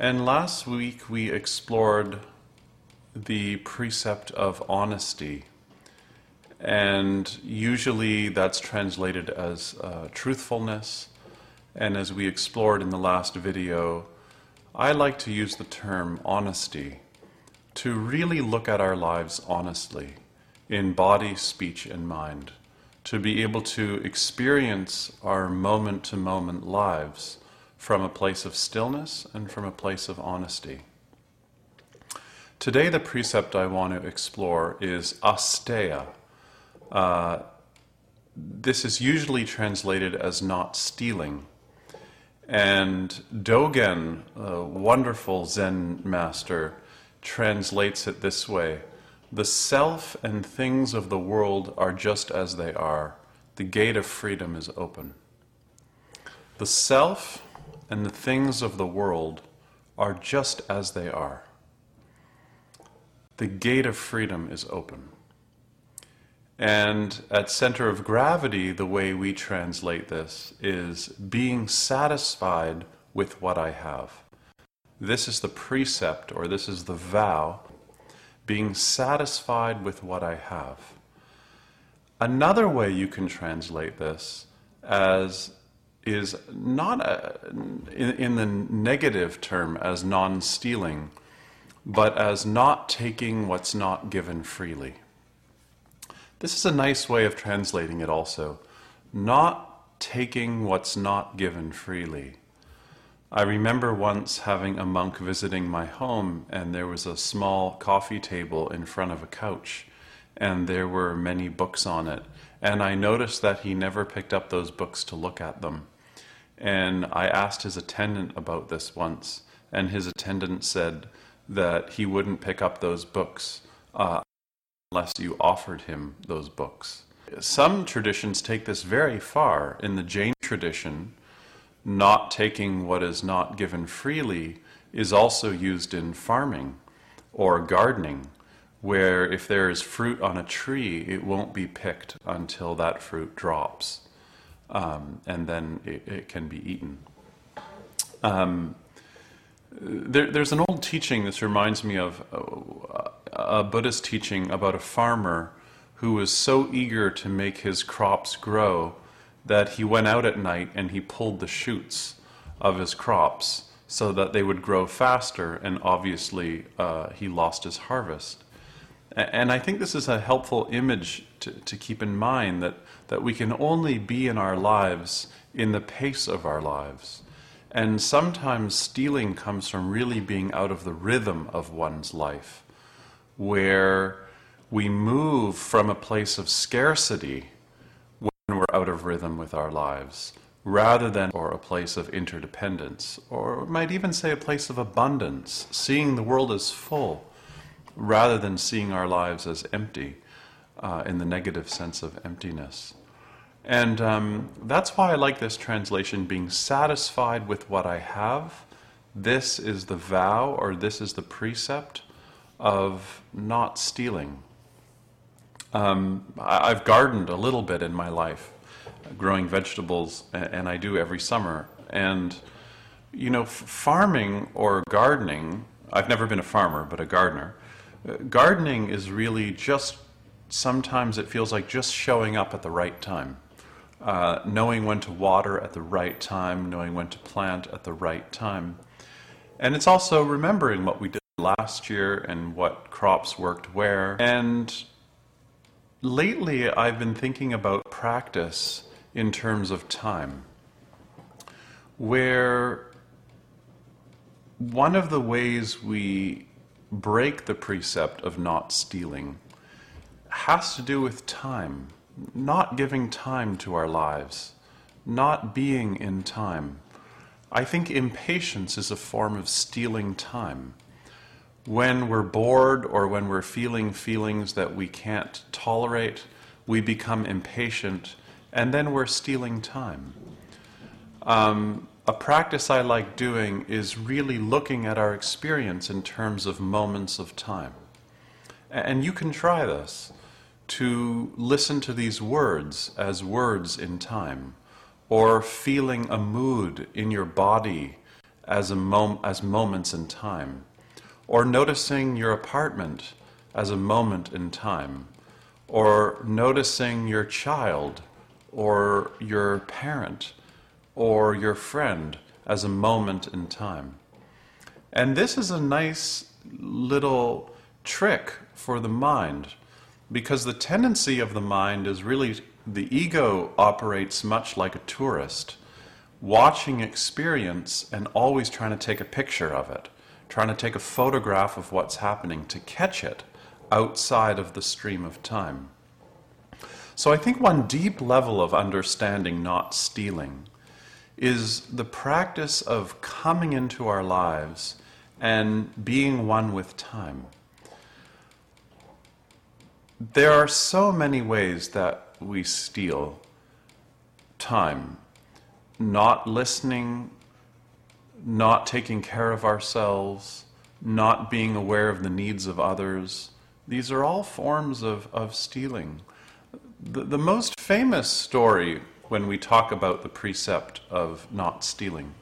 And last week we explored the precept of honesty. And usually that's translated as uh, truthfulness. And as we explored in the last video, I like to use the term honesty to really look at our lives honestly in body, speech, and mind, to be able to experience our moment to moment lives from a place of stillness and from a place of honesty. Today, the precept I want to explore is asteya. Uh, this is usually translated as not stealing. And Dogen, a wonderful Zen master, translates it this way The self and things of the world are just as they are. The gate of freedom is open. The self and the things of the world are just as they are. The gate of freedom is open. And at center of gravity, the way we translate this is being satisfied with what I have. This is the precept, or this is the vow, being satisfied with what I have. Another way you can translate this as is not a, in, in the negative term as non stealing, but as not taking what's not given freely. This is a nice way of translating it also. Not taking what's not given freely. I remember once having a monk visiting my home, and there was a small coffee table in front of a couch, and there were many books on it. And I noticed that he never picked up those books to look at them. And I asked his attendant about this once, and his attendant said that he wouldn't pick up those books uh, unless you offered him those books. Some traditions take this very far. In the Jain tradition, not taking what is not given freely is also used in farming or gardening, where if there is fruit on a tree, it won't be picked until that fruit drops um, and then it, it, can be eaten. Um, there, there's an old teaching this reminds me of a, a Buddhist teaching about a farmer who was so eager to make his crops grow that he went out at night and he pulled the shoots of his crops so that they would grow faster, and obviously uh, he lost his harvest. And I think this is a helpful image to, to keep in mind that, that we can only be in our lives in the pace of our lives. And sometimes stealing comes from really being out of the rhythm of one's life, where we move from a place of scarcity when we're out of rhythm with our lives, rather than or a place of interdependence, or might even say a place of abundance, seeing the world as full rather than seeing our lives as empty uh, in the negative sense of emptiness. And um, that's why I like this translation being satisfied with what I have. This is the vow or this is the precept of not stealing. Um, I've gardened a little bit in my life, growing vegetables, and I do every summer. And, you know, farming or gardening, I've never been a farmer, but a gardener gardening is really just sometimes it feels like just showing up at the right time. uh, knowing when to water at the right time, knowing when to plant at the right time. And it's also remembering what we did last year and what crops worked where. And lately, I've been thinking about practice in terms of time, where one of the ways we break the precept of not stealing has to do with time, not giving time to our lives, not being in time. I think impatience is a form of stealing time. When we're bored or when we're feeling feelings that we can't tolerate, we become impatient and then we're stealing time. Um, a practice I like doing is really looking at our experience in terms of moments of time. And you can try this to listen to these words as words in time, or feeling a mood in your body as, a mom- as moments in time, or noticing your apartment as a moment in time, or noticing your child or your parent or your friend as a moment in time. And this is a nice little trick for the mind because the tendency of the mind is really the ego operates much like a tourist, watching experience and always trying to take a picture of it, trying to take a photograph of what's happening to catch it outside of the stream of time. So I think one deep level of understanding not stealing is the practice of coming into our lives and being one with time. There are so many ways that we steal time. Not listening, not taking care of ourselves, not being aware of the needs of others. These are all forms of, of stealing. The, the most famous story when we talk about the precept of not stealing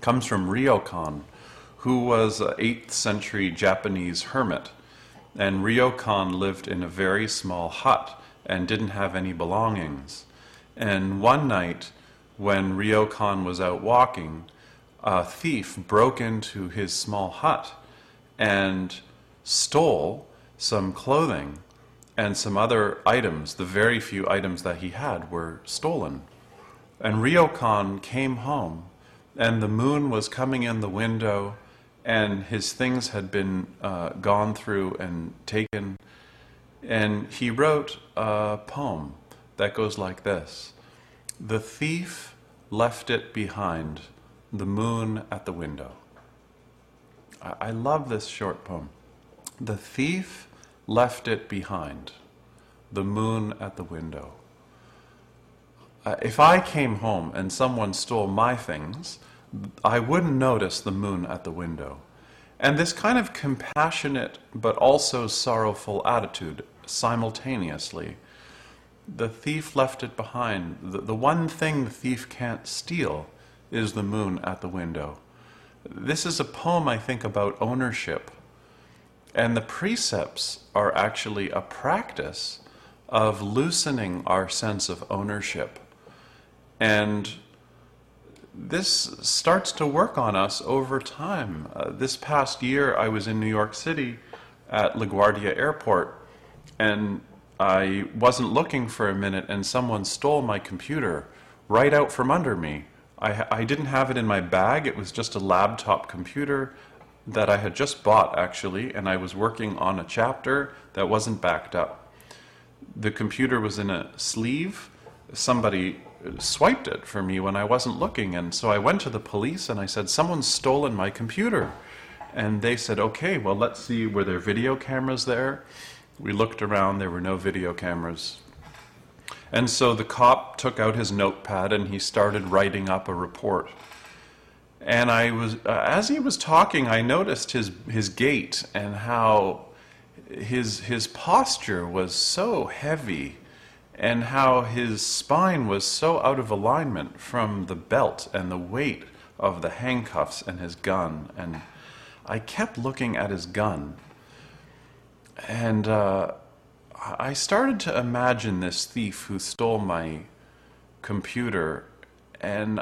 comes from Ryokan, who was an 8th century Japanese hermit and Ryokan lived in a very small hut and didn't have any belongings. And one night, when Ryokan was out walking, a thief broke into his small hut and stole some clothing and some other items. The very few items that he had were stolen. And Ryokan came home, and the moon was coming in the window and his things had been uh, gone through and taken. And he wrote a poem that goes like this The thief left it behind, the moon at the window. I, I love this short poem. The thief left it behind, the moon at the window. Uh, if I came home and someone stole my things, I wouldn't notice the moon at the window. And this kind of compassionate but also sorrowful attitude simultaneously. The thief left it behind. The, the one thing the thief can't steal is the moon at the window. This is a poem, I think, about ownership. And the precepts are actually a practice of loosening our sense of ownership and this starts to work on us over time. Uh, this past year, I was in New York City at LaGuardia Airport, and I wasn't looking for a minute, and someone stole my computer right out from under me. I, I didn't have it in my bag, it was just a laptop computer that I had just bought, actually, and I was working on a chapter that wasn't backed up. The computer was in a sleeve. Somebody swiped it for me when I wasn't looking. And so I went to the police and I said, Someone's stolen my computer. And they said, Okay, well, let's see, were there video cameras there? We looked around, there were no video cameras. And so the cop took out his notepad and he started writing up a report. And I was, uh, as he was talking, I noticed his, his gait and how his, his posture was so heavy and how his spine was so out of alignment from the belt and the weight of the handcuffs and his gun. And I kept looking at his gun. And uh, I started to imagine this thief who stole my computer, and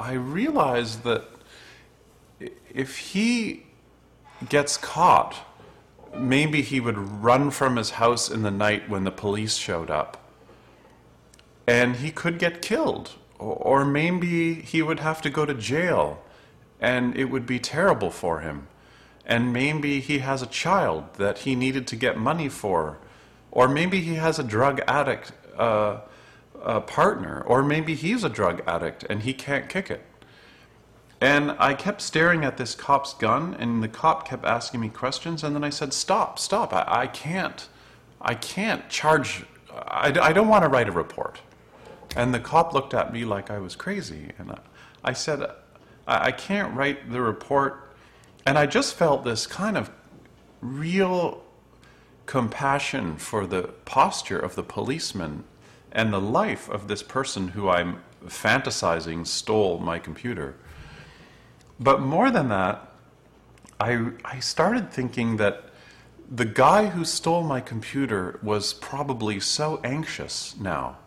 I realized that if he gets caught, maybe he would run from his house in the night when the police showed up. And he could get killed. Or maybe he would have to go to jail and it would be terrible for him. And maybe he has a child that he needed to get money for. Or maybe he has a drug addict uh, uh, partner. Or maybe he's a drug addict and he can't kick it. And I kept staring at this cop's gun, and the cop kept asking me questions. And then I said, Stop, stop. I, I can't. I can't charge. I, I don't want to write a report. And the cop looked at me like I was crazy. And I, I said, I, I can't write the report. And I just felt this kind of real compassion for the posture of the policeman and the life of this person who I'm fantasizing stole my computer. But more than that, I, I started thinking that the guy who stole my computer was probably so anxious now.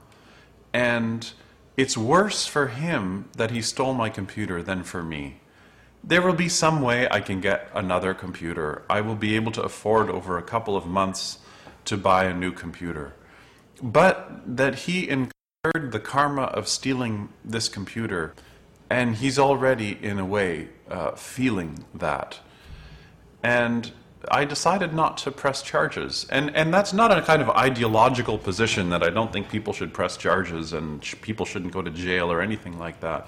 And it's worse for him that he stole my computer than for me. There will be some way I can get another computer. I will be able to afford over a couple of months to buy a new computer. But that he incurred the karma of stealing this computer and he's already, in a way, uh, feeling that. And I decided not to press charges. And, and that's not a kind of ideological position that I don't think people should press charges and sh- people shouldn't go to jail or anything like that.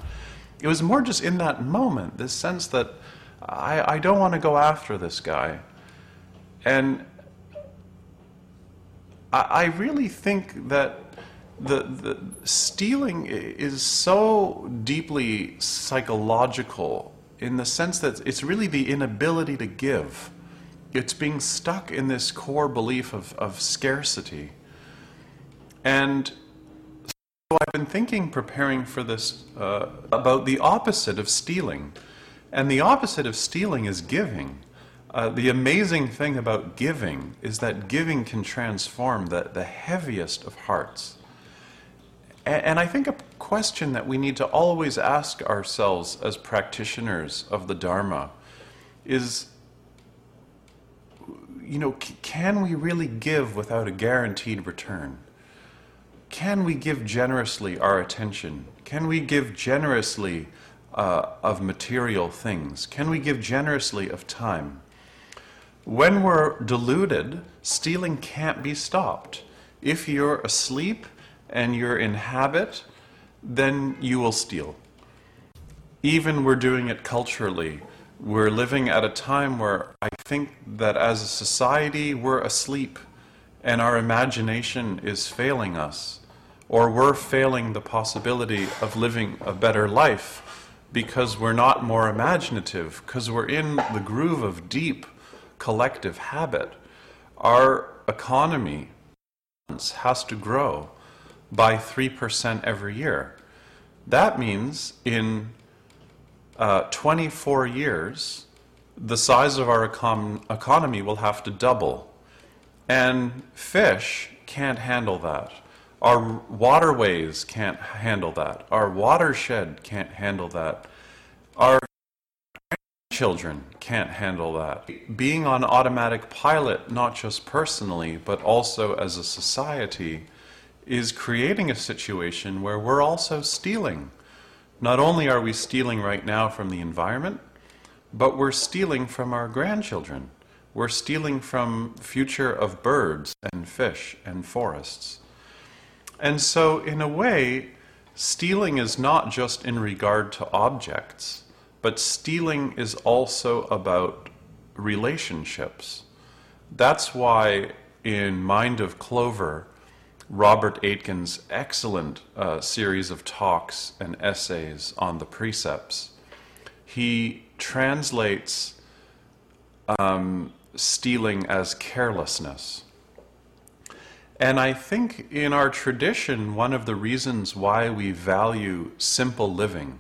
It was more just in that moment, this sense that I, I don't want to go after this guy. And I, I really think that the, the stealing is so deeply psychological in the sense that it's really the inability to give. It's being stuck in this core belief of, of scarcity. And so I've been thinking, preparing for this, uh, about the opposite of stealing. And the opposite of stealing is giving. Uh, the amazing thing about giving is that giving can transform the, the heaviest of hearts. And I think a question that we need to always ask ourselves as practitioners of the Dharma is you know, can we really give without a guaranteed return? Can we give generously our attention? Can we give generously uh, of material things? Can we give generously of time? When we're deluded, stealing can't be stopped. If you're asleep, and you're in habit, then you will steal. Even we're doing it culturally. We're living at a time where I think that as a society we're asleep and our imagination is failing us, or we're failing the possibility of living a better life because we're not more imaginative, because we're in the groove of deep collective habit. Our economy has to grow by 3% every year. That means in uh, 24 years, the size of our econ- economy will have to double. And fish can't handle that. Our waterways can't handle that. Our watershed can't handle that. Our children can't handle that. Being on automatic pilot, not just personally, but also as a society, is creating a situation where we're also stealing. Not only are we stealing right now from the environment, but we're stealing from our grandchildren. We're stealing from future of birds and fish and forests. And so, in a way, stealing is not just in regard to objects, but stealing is also about relationships. That's why in Mind of Clover, Robert Aitken's excellent uh, series of talks and essays on the precepts. He translates um, stealing as carelessness. And I think in our tradition, one of the reasons why we value simple living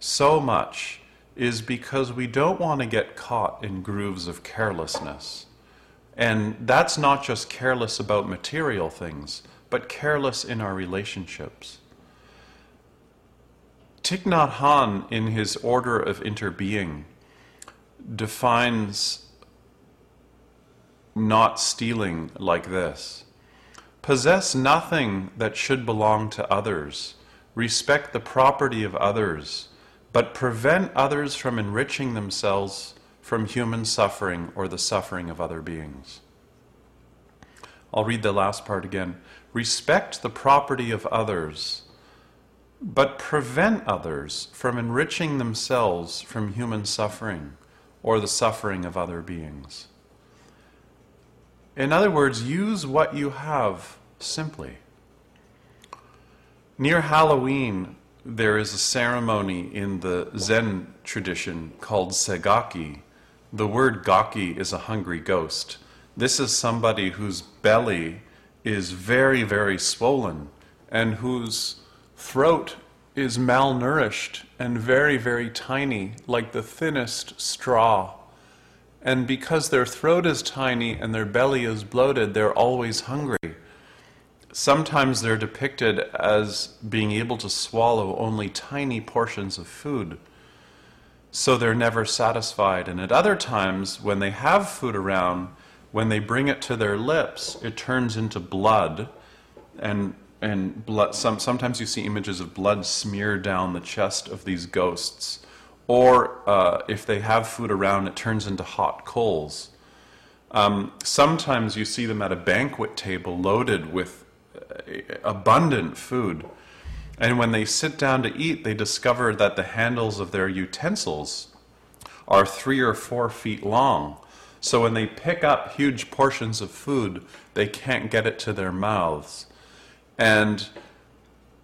so much is because we don't want to get caught in grooves of carelessness. And that's not just careless about material things, but careless in our relationships. Thich Nhat Hanh, in his Order of Interbeing, defines not stealing like this Possess nothing that should belong to others, respect the property of others, but prevent others from enriching themselves from human suffering or the suffering of other beings. I'll read the last part again. Respect the property of others, but prevent others from enriching themselves from human suffering or the suffering of other beings. In other words, use what you have simply. Near Halloween, there is a ceremony in the Zen tradition called segaki. The word gaki is a hungry ghost. This is somebody whose belly is very, very swollen and whose throat is malnourished and very, very tiny, like the thinnest straw. And because their throat is tiny and their belly is bloated, they're always hungry. Sometimes they're depicted as being able to swallow only tiny portions of food, so they're never satisfied. And at other times, when they have food around, when they bring it to their lips, it turns into blood and and blood, some, sometimes you see images of blood smeared down the chest of these ghosts. Or uh, if they have food around, it turns into hot coals. Um, sometimes you see them at a banquet table loaded with abundant food. And when they sit down to eat, they discover that the handles of their utensils are three or four feet long. So when they pick up huge portions of food, they can't get it to their mouths and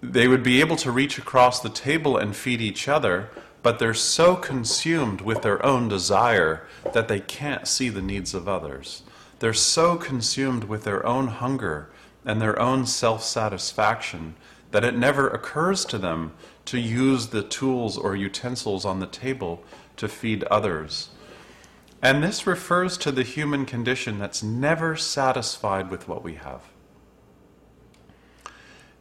they would be able to reach across the table and feed each other, but they're so consumed with their own desire that they can't see the needs of others. They're so consumed with their own hunger and their own self satisfaction that it never occurs to them to use the tools or utensils on the table to feed others. And this refers to the human condition that's never satisfied with what we have.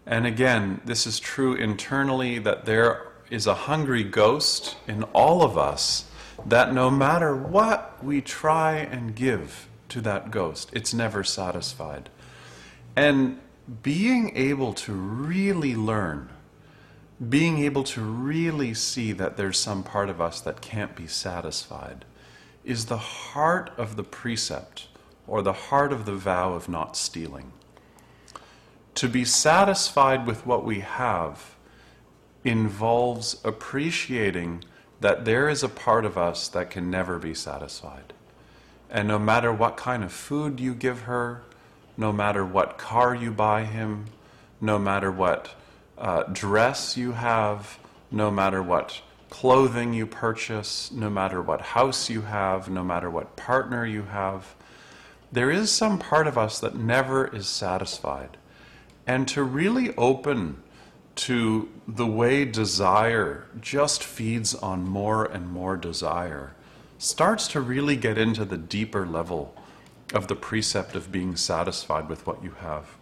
And again, this is true internally that there is a hungry ghost in all of us that no matter what we try and give to that ghost, it's never satisfied. And being able to really learn, being able to really see that there's some part of us that can't be satisfied, is the heart of the precept or the heart of the vow of not stealing. To be satisfied with what we have involves appreciating that there is a part of us that can never be satisfied. And no matter what kind of food you give her, no matter what car you buy him, no matter what uh, dress you have, no matter what clothing you purchase, no matter what house you have, no matter what partner you have, there is some part of us that never is satisfied. And to really open to the way desire just feeds on more and more desire starts to really get into the deeper level of the precept of being satisfied with what you have.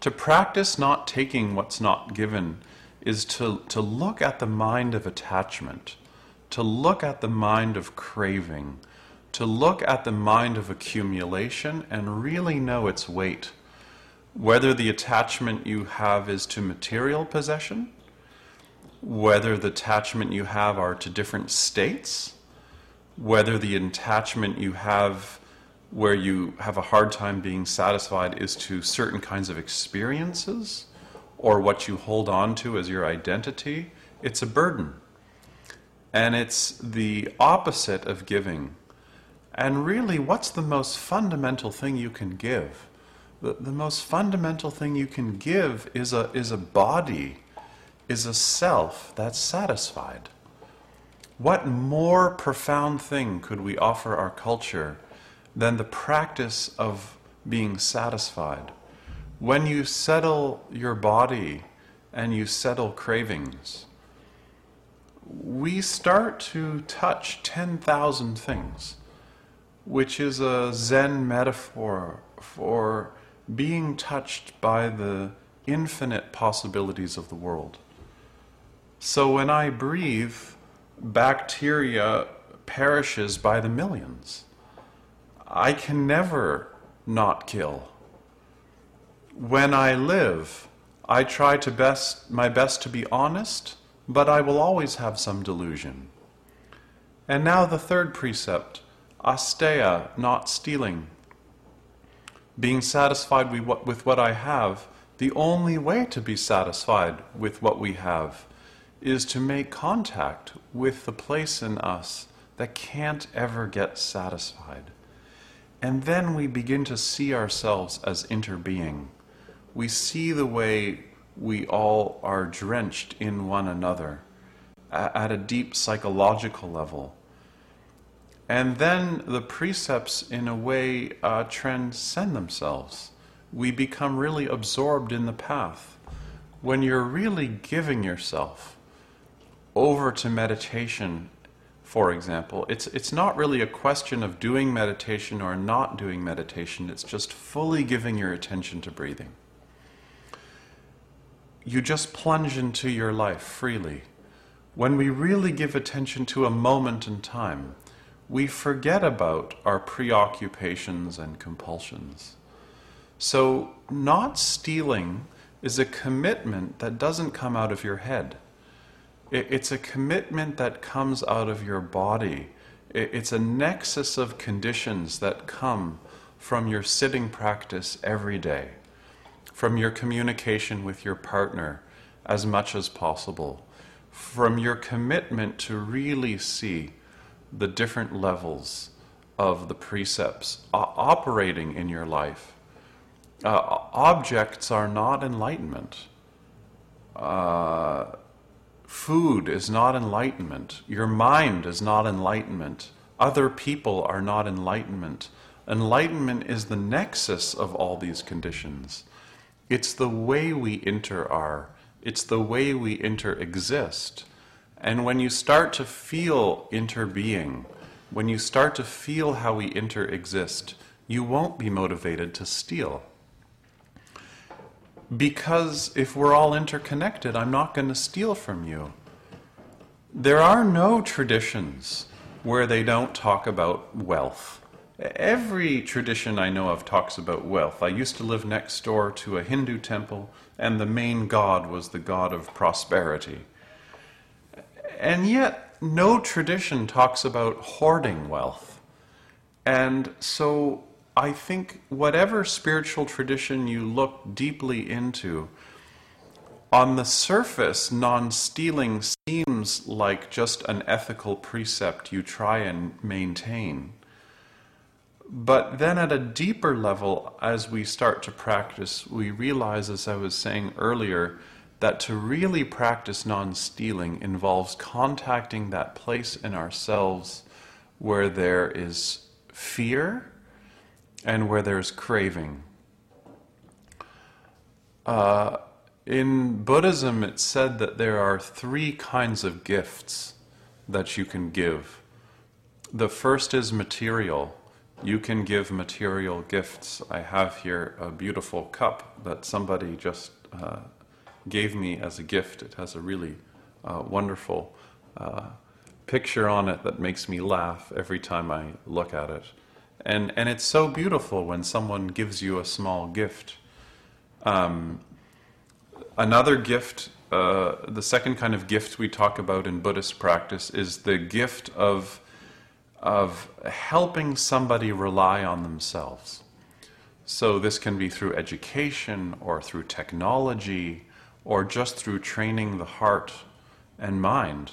To practice not taking what's not given is to, to look at the mind of attachment, to look at the mind of craving, to look at the mind of accumulation and really know its weight whether the attachment you have is to material possession, whether the attachment you have are to different states, whether the attachment you have where you have a hard time being satisfied is to certain kinds of experiences or what you hold on to as your identity, it's a burden. And it's the opposite of giving. And really, what's the most fundamental thing you can give? the, the most fundamental thing you can give is a, is a body, is a self that's satisfied. What more profound thing could we offer our culture than the practice of being satisfied? When you settle your body and you settle cravings, we start to touch 10,000 things, which is a Zen metaphor for being touched by the infinite possibilities of the world. So when I breathe, bacteria perishes by the millions. I can never not kill. When I live, I try to best my best to be honest, but I will always have some delusion. And now the third precept, asteya, not stealing. Being satisfied with what, with what I have, the only way to be satisfied with what we have is to make contact with the place in us that can't ever get satisfied. And then we begin to see ourselves as interbeing. We see the way we all are drenched in one another at a deep psychological level. And then the precepts, in a way, uh, transcend themselves. We become really absorbed in the path. When you're really giving yourself over to meditation, for example, it's, it's not really a question of doing meditation or not doing meditation, it's just fully giving your attention to breathing. You just plunge into your life freely. When we really give attention to a moment in time, we forget about our preoccupations and compulsions. So, not stealing is a commitment that doesn't come out of your head. It's a commitment that comes out of your body. It's a nexus of conditions that come from your sitting practice every day, from your communication with your partner as much as possible, from your commitment to really see the different levels of the precepts operating in your life. Uh, objects are not enlightenment. Uh, food is not enlightenment. Your mind is not enlightenment. Other people are not enlightenment. Enlightenment is the nexus of all these conditions. It's the way we inter are, it's the way we inter exist. And when you start to feel interbeing, when you start to feel how we interexist, you won't be motivated to steal. Because if we're all interconnected, I'm not going to steal from you. There are no traditions where they don't talk about wealth. Every tradition I know of talks about wealth. I used to live next door to a Hindu temple, and the main god was the god of prosperity. And yet, no tradition talks about hoarding wealth. And so I think whatever spiritual tradition you look deeply into, on the surface, non stealing seems like just an ethical precept you try and maintain. But then, at a deeper level, as we start to practice, we realize, as I was saying earlier, that to really practice non stealing involves contacting that place in ourselves where there is fear and where there's craving. Uh, in Buddhism, it's said that there are three kinds of gifts that you can give. The first is material. You can give material gifts. I have here a beautiful cup that somebody just uh, gave me as a gift. It has a really uh, wonderful uh, picture on it that makes me laugh every time I look at it. And, and it's so beautiful when someone gives you a small gift. Um, another gift, uh, the second kind of gift we talk about in Buddhist practice is the gift of, of helping somebody rely on themselves. So, this can be through education or through technology or just through training the heart and mind,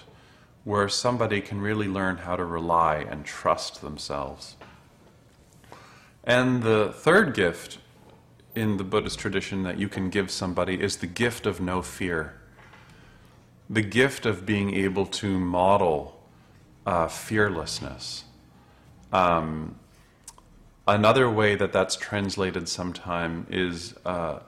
where somebody can really learn how to rely and trust themselves. And the third gift in the Buddhist tradition that you can give somebody is the gift of no fear. The gift of being able to model uh, fearlessness. Um, another way that that's translated sometime is uh,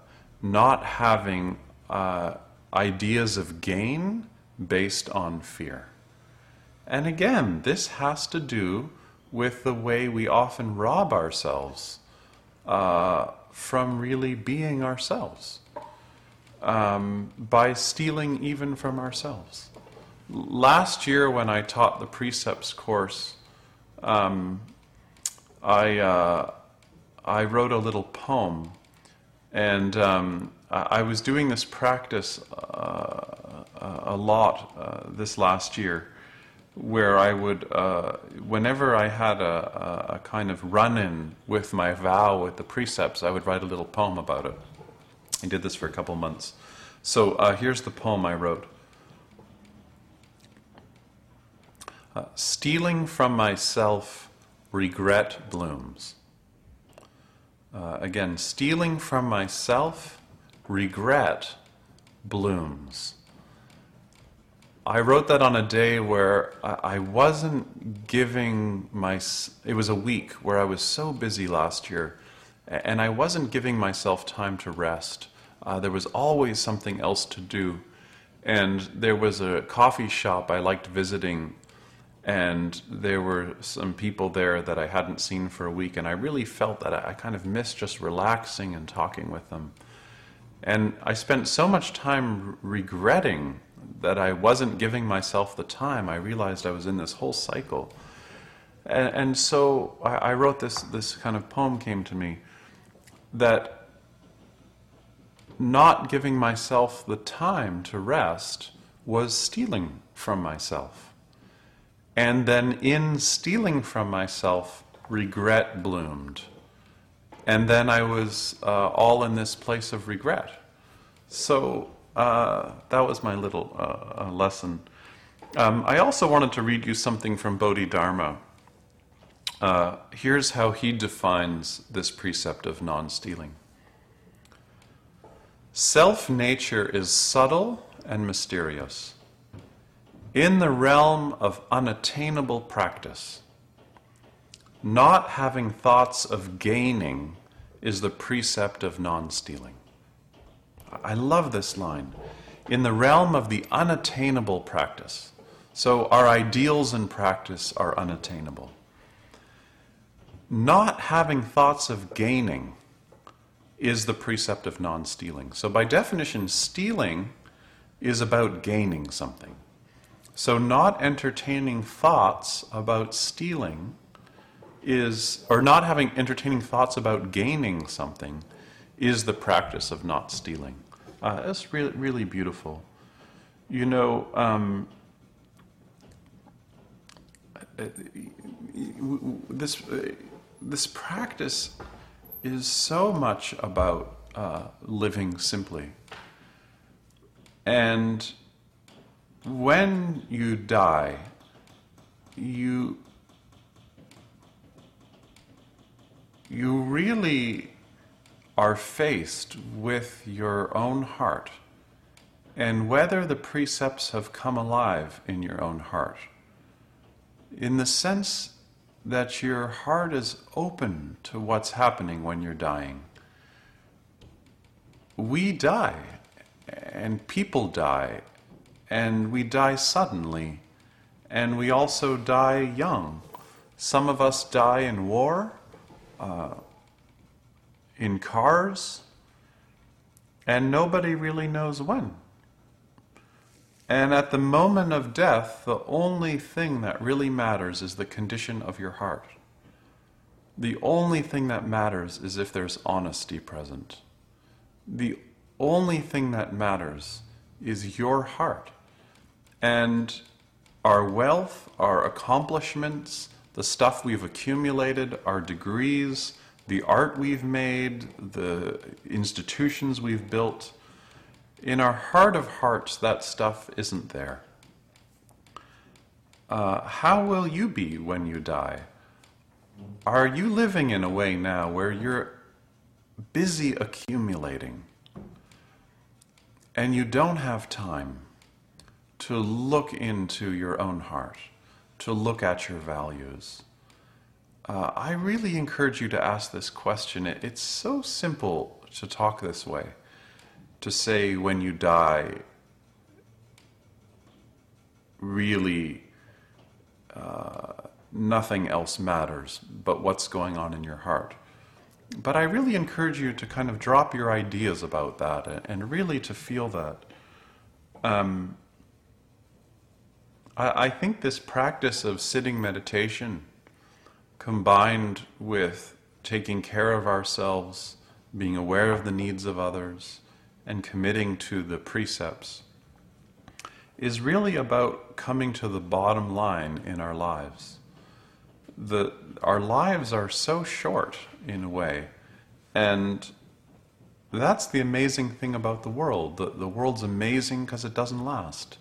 not having uh, ideas of gain based on fear. And again, this has to do with the way we often rob ourselves uh, from really being ourselves um, by stealing even from ourselves. Last year, when I taught the precepts course, um, I, uh, I wrote a little poem, and um, I was doing this practice uh, a lot uh, this last year, where I would, uh, whenever I had a, a kind of run in with my vow with the precepts, I would write a little poem about it. I did this for a couple months. So uh, here's the poem I wrote. Uh, stealing from myself, regret blooms. Uh, again, stealing from myself, regret blooms. I wrote that on a day where I wasn't giving my. It was a week where I was so busy last year, and I wasn't giving myself time to rest. Uh, there was always something else to do. And there was a coffee shop I liked visiting, and there were some people there that I hadn't seen for a week, and I really felt that I kind of missed just relaxing and talking with them. And I spent so much time regretting that I wasn't giving myself the time. I realized I was in this whole cycle. And, and so I, I wrote this, this kind of poem came to me that not giving myself the time to rest was stealing from myself. And then in stealing from myself, regret bloomed. And then I was uh, all in this place of regret. So uh, that was my little uh, uh lesson. Um, I also wanted to read you something from Bodhidharma. Uh, here's how he defines this precept of non stealing. Self nature is subtle and mysterious. In the realm of unattainable practice, not having thoughts of gaining is the precept of non stealing. I love this line. In the realm of the unattainable practice. So our ideals in practice are unattainable. Not having thoughts of gaining is the precept of non stealing. So, by definition, stealing is about gaining something. So, not entertaining thoughts about stealing is, or not having entertaining thoughts about gaining something, is the practice of not stealing. Uh, that's really, really beautiful. You know, um, this, this practice is so much about uh, living simply. And when you die, you you really are faced with your own heart and whether the precepts have come alive in your own heart. In the sense that your heart is open to what's happening when you're dying. We die, and people die, and we die suddenly, and we also die young. Some of us die in war, uh, in cars, and nobody really knows when. And at the moment of death, the only thing that really matters is the condition of your heart. The only thing that matters is if there's honesty present. The only thing that matters is your heart. And our wealth, our accomplishments, the stuff we've accumulated, our degrees, the art we've made, the institutions we've built, in our heart of hearts, that stuff isn't there. Uh, how will you be when you die? Are you living in a way now where you're busy accumulating and you don't have time to look into your own heart, to look at your values? Uh, I really encourage you to ask this question. It, it's so simple to talk this way to say when you die really uh, nothing else matters but what's going on in your heart. but I really encourage you to kind of drop your ideas about that and really to feel that. Um, I, I think this practice of sitting meditation combined with taking care of ourselves, being aware of the needs of others, and committing to the precepts is really about coming to the bottom line in our lives. The, our lives are so short in a way, and that's the amazing thing about the world. The, the world's amazing because it doesn't last.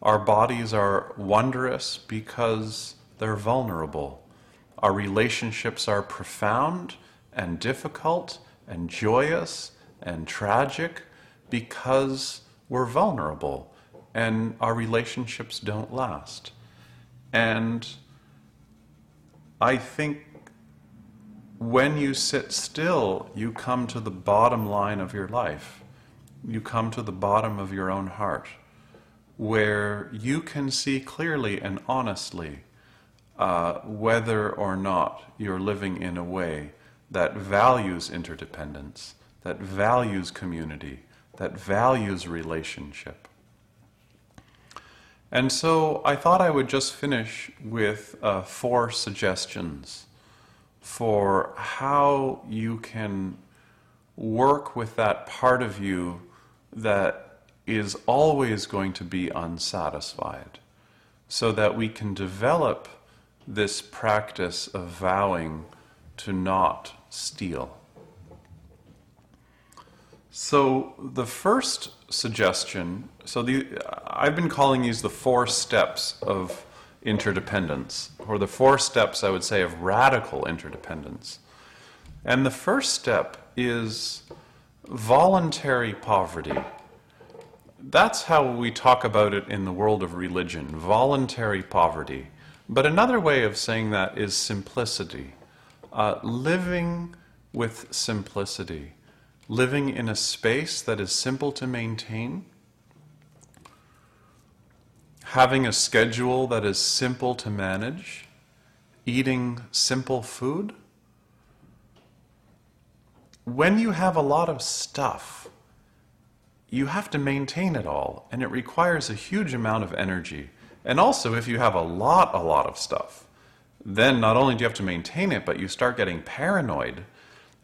Our bodies are wondrous because they're vulnerable. Our relationships are profound and difficult and joyous and tragic because we're vulnerable and our relationships don't last. And I think when you sit still, you come to the bottom line of your life. You come to the bottom of your own heart, where you can see clearly and honestly uh, whether or not you're living in a way that values interdependence, that values community, that values relationship. And so I thought I would just finish with uh, four suggestions for how you can work with that part of you that is always going to be unsatisfied, so that we can develop this practice of vowing to not steal. So, the first suggestion so the, I've been calling these the four steps of interdependence, or the four steps, I would say, of radical interdependence. And the first step is voluntary poverty. That's how we talk about it in the world of religion voluntary poverty. But another way of saying that is simplicity. Uh, living with simplicity living in a space that is simple to maintain, having a schedule that is simple to manage, eating simple food. When you have a lot of stuff, you have to maintain it all, and it requires a huge amount of energy. And also, if you have a lot, a lot of stuff, then not only do you have to maintain it, but you start getting paranoid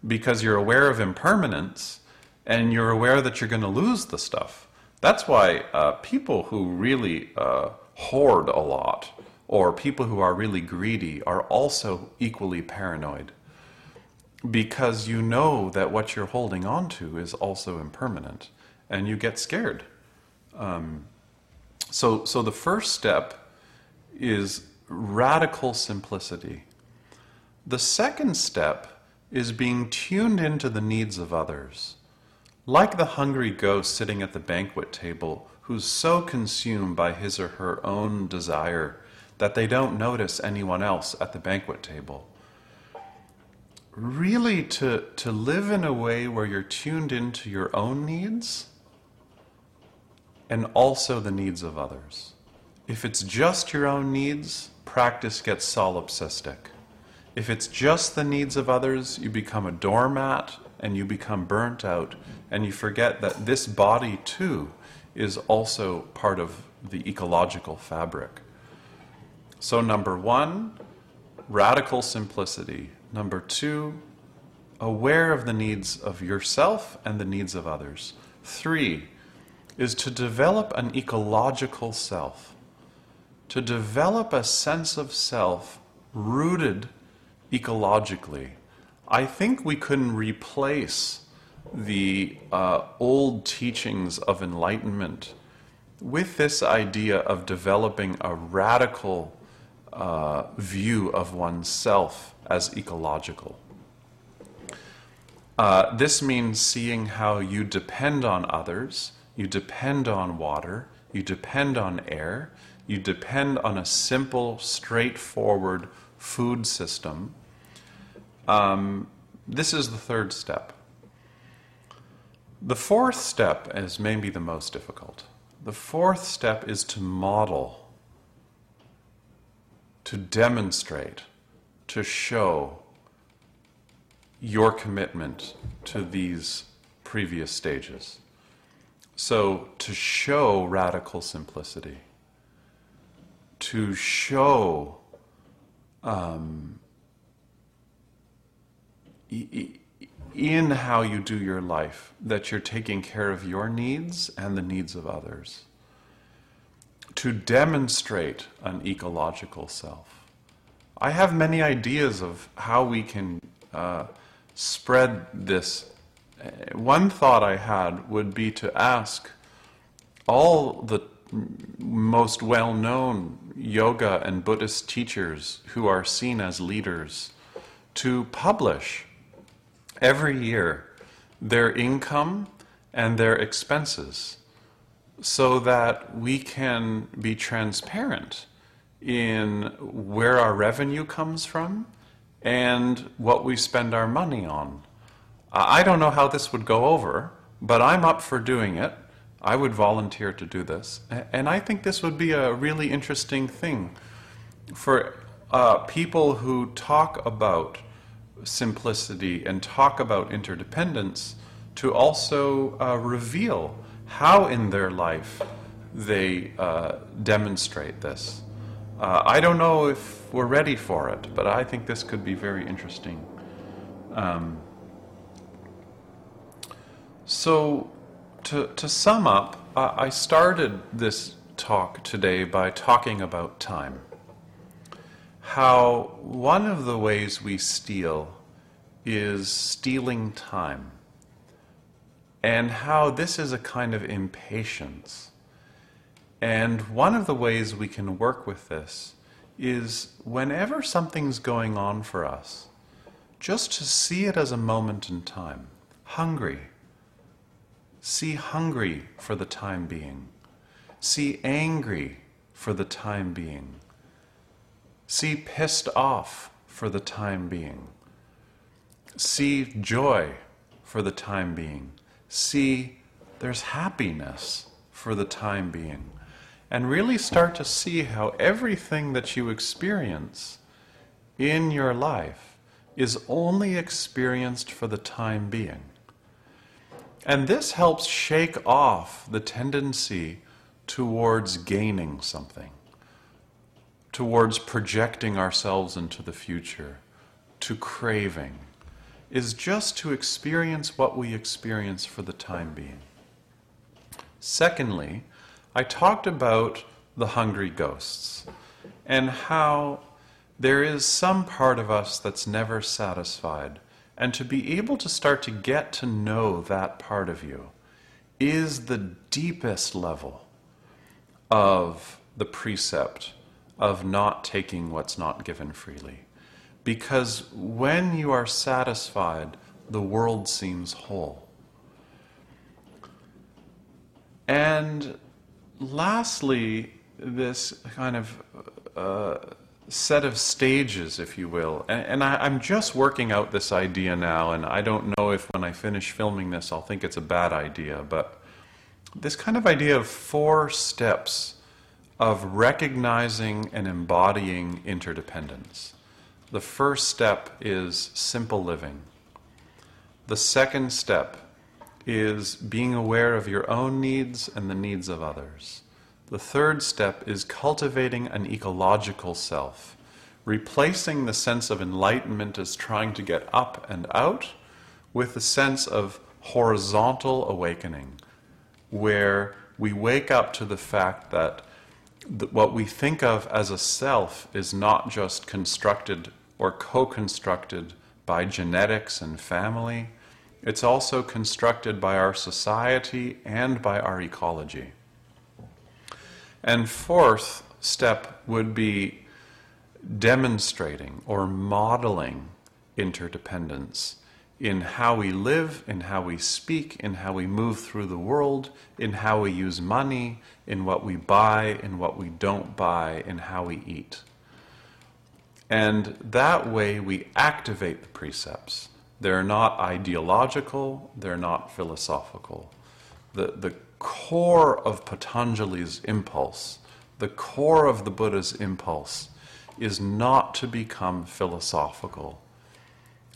because you're aware of impermanence and you're aware that you're going to lose the stuff. That's why uh, people who really uh, hoard a lot or people who are really greedy are also equally paranoid because you know that what you're holding on to is also impermanent and you get scared. Um, so, so the first step is radical simplicity. The second step is being tuned into the needs of others. Like the hungry ghost sitting at the banquet table, who's so consumed by his or her own desire that they don't notice anyone else at the banquet table. Really, to, to live in a way where you're tuned into your own needs and also the needs of others. If it's just your own needs, practice gets solipsistic. If it's just the needs of others, you become a doormat and you become burnt out, and you forget that this body too is also part of the ecological fabric. So, number one, radical simplicity. Number two, aware of the needs of yourself and the needs of others. Three, is to develop an ecological self, to develop a sense of self rooted ecologically. I think we couldn't replace the uh, old teachings of enlightenment with this idea of developing a radical uh, view of oneself as ecological. Uh, this means seeing how you depend on others, you depend on water, you depend on air, you depend on a simple, straightforward food system um, this is the third step. The fourth step is maybe the most difficult. The fourth step is to model, to demonstrate, to show your commitment to these previous stages. So, to show radical simplicity, to show um, in how you do your life that you're taking care of your needs and the needs of others, to demonstrate an ecological self. I have many ideas of how we can uh, spread this. One thought I had would be to ask all the most well known yoga and Buddhist teachers who are seen as leaders to publish every year their income and their expenses so that we can be transparent in where our revenue comes from and what we spend our money on. I don't know how this would go over, but I'm up for doing it. I would volunteer to do this. And I think this would be a really interesting thing for uh, people who talk about simplicity and talk about interdependence to also uh, reveal how in their life they uh, demonstrate this. Uh, I don't know if we're ready for it, but I think this could be very interesting. Um, so, to, to sum up, I started this talk today by talking about time. How one of the ways we steal is stealing time, and how this is a kind of impatience. And one of the ways we can work with this is whenever something's going on for us, just to see it as a moment in time. Hungry. See hungry for the time being. See angry for the time being. See pissed off for the time being. See joy for the time being. See there's happiness for the time being. And really start to see how everything that you experience in your life is only experienced for the time being. And this helps shake off the tendency towards gaining something, towards projecting ourselves into the future, to craving, is just to experience what we experience for the time being. Secondly, I talked about the hungry ghosts and how there is some part of us that's never satisfied. And to be able to start to get to know that part of you is the deepest level of the precept of not taking what's not given freely. Because when you are satisfied, the world seems whole. And lastly, this kind of uh, set of stages, if you will. And, and I, am just working out this idea now, and I don't know if when I finish filming this I'll think it's a bad idea, but this kind of idea of four steps of recognizing and embodying interdependence. The first step is simple living. The second step is being aware of your own needs and the needs of others. The third step is cultivating an ecological self, replacing the sense of enlightenment as trying to get up and out with the sense of horizontal awakening, where we wake up to the fact that what we think of as a self is not just constructed or co constructed by genetics and family, it's also constructed by our society and by our ecology. And fourth step would be demonstrating or modeling interdependence in how we live, in how we speak, in how we move through the world, in how we use money, in what we buy, in what we don't buy, in how we eat. And that way we activate the precepts. They're not ideological, they're not philosophical. The, the core of Patanjali's impulse, the core of the Buddha's impulse, is not to become philosophical.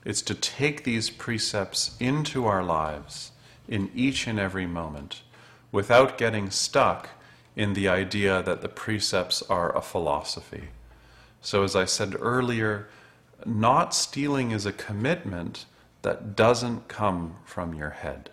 It's to take these precepts into our lives in each and every moment without getting stuck in the idea that the precepts are a philosophy. So, as I said earlier, not stealing is a commitment that doesn't come from your head.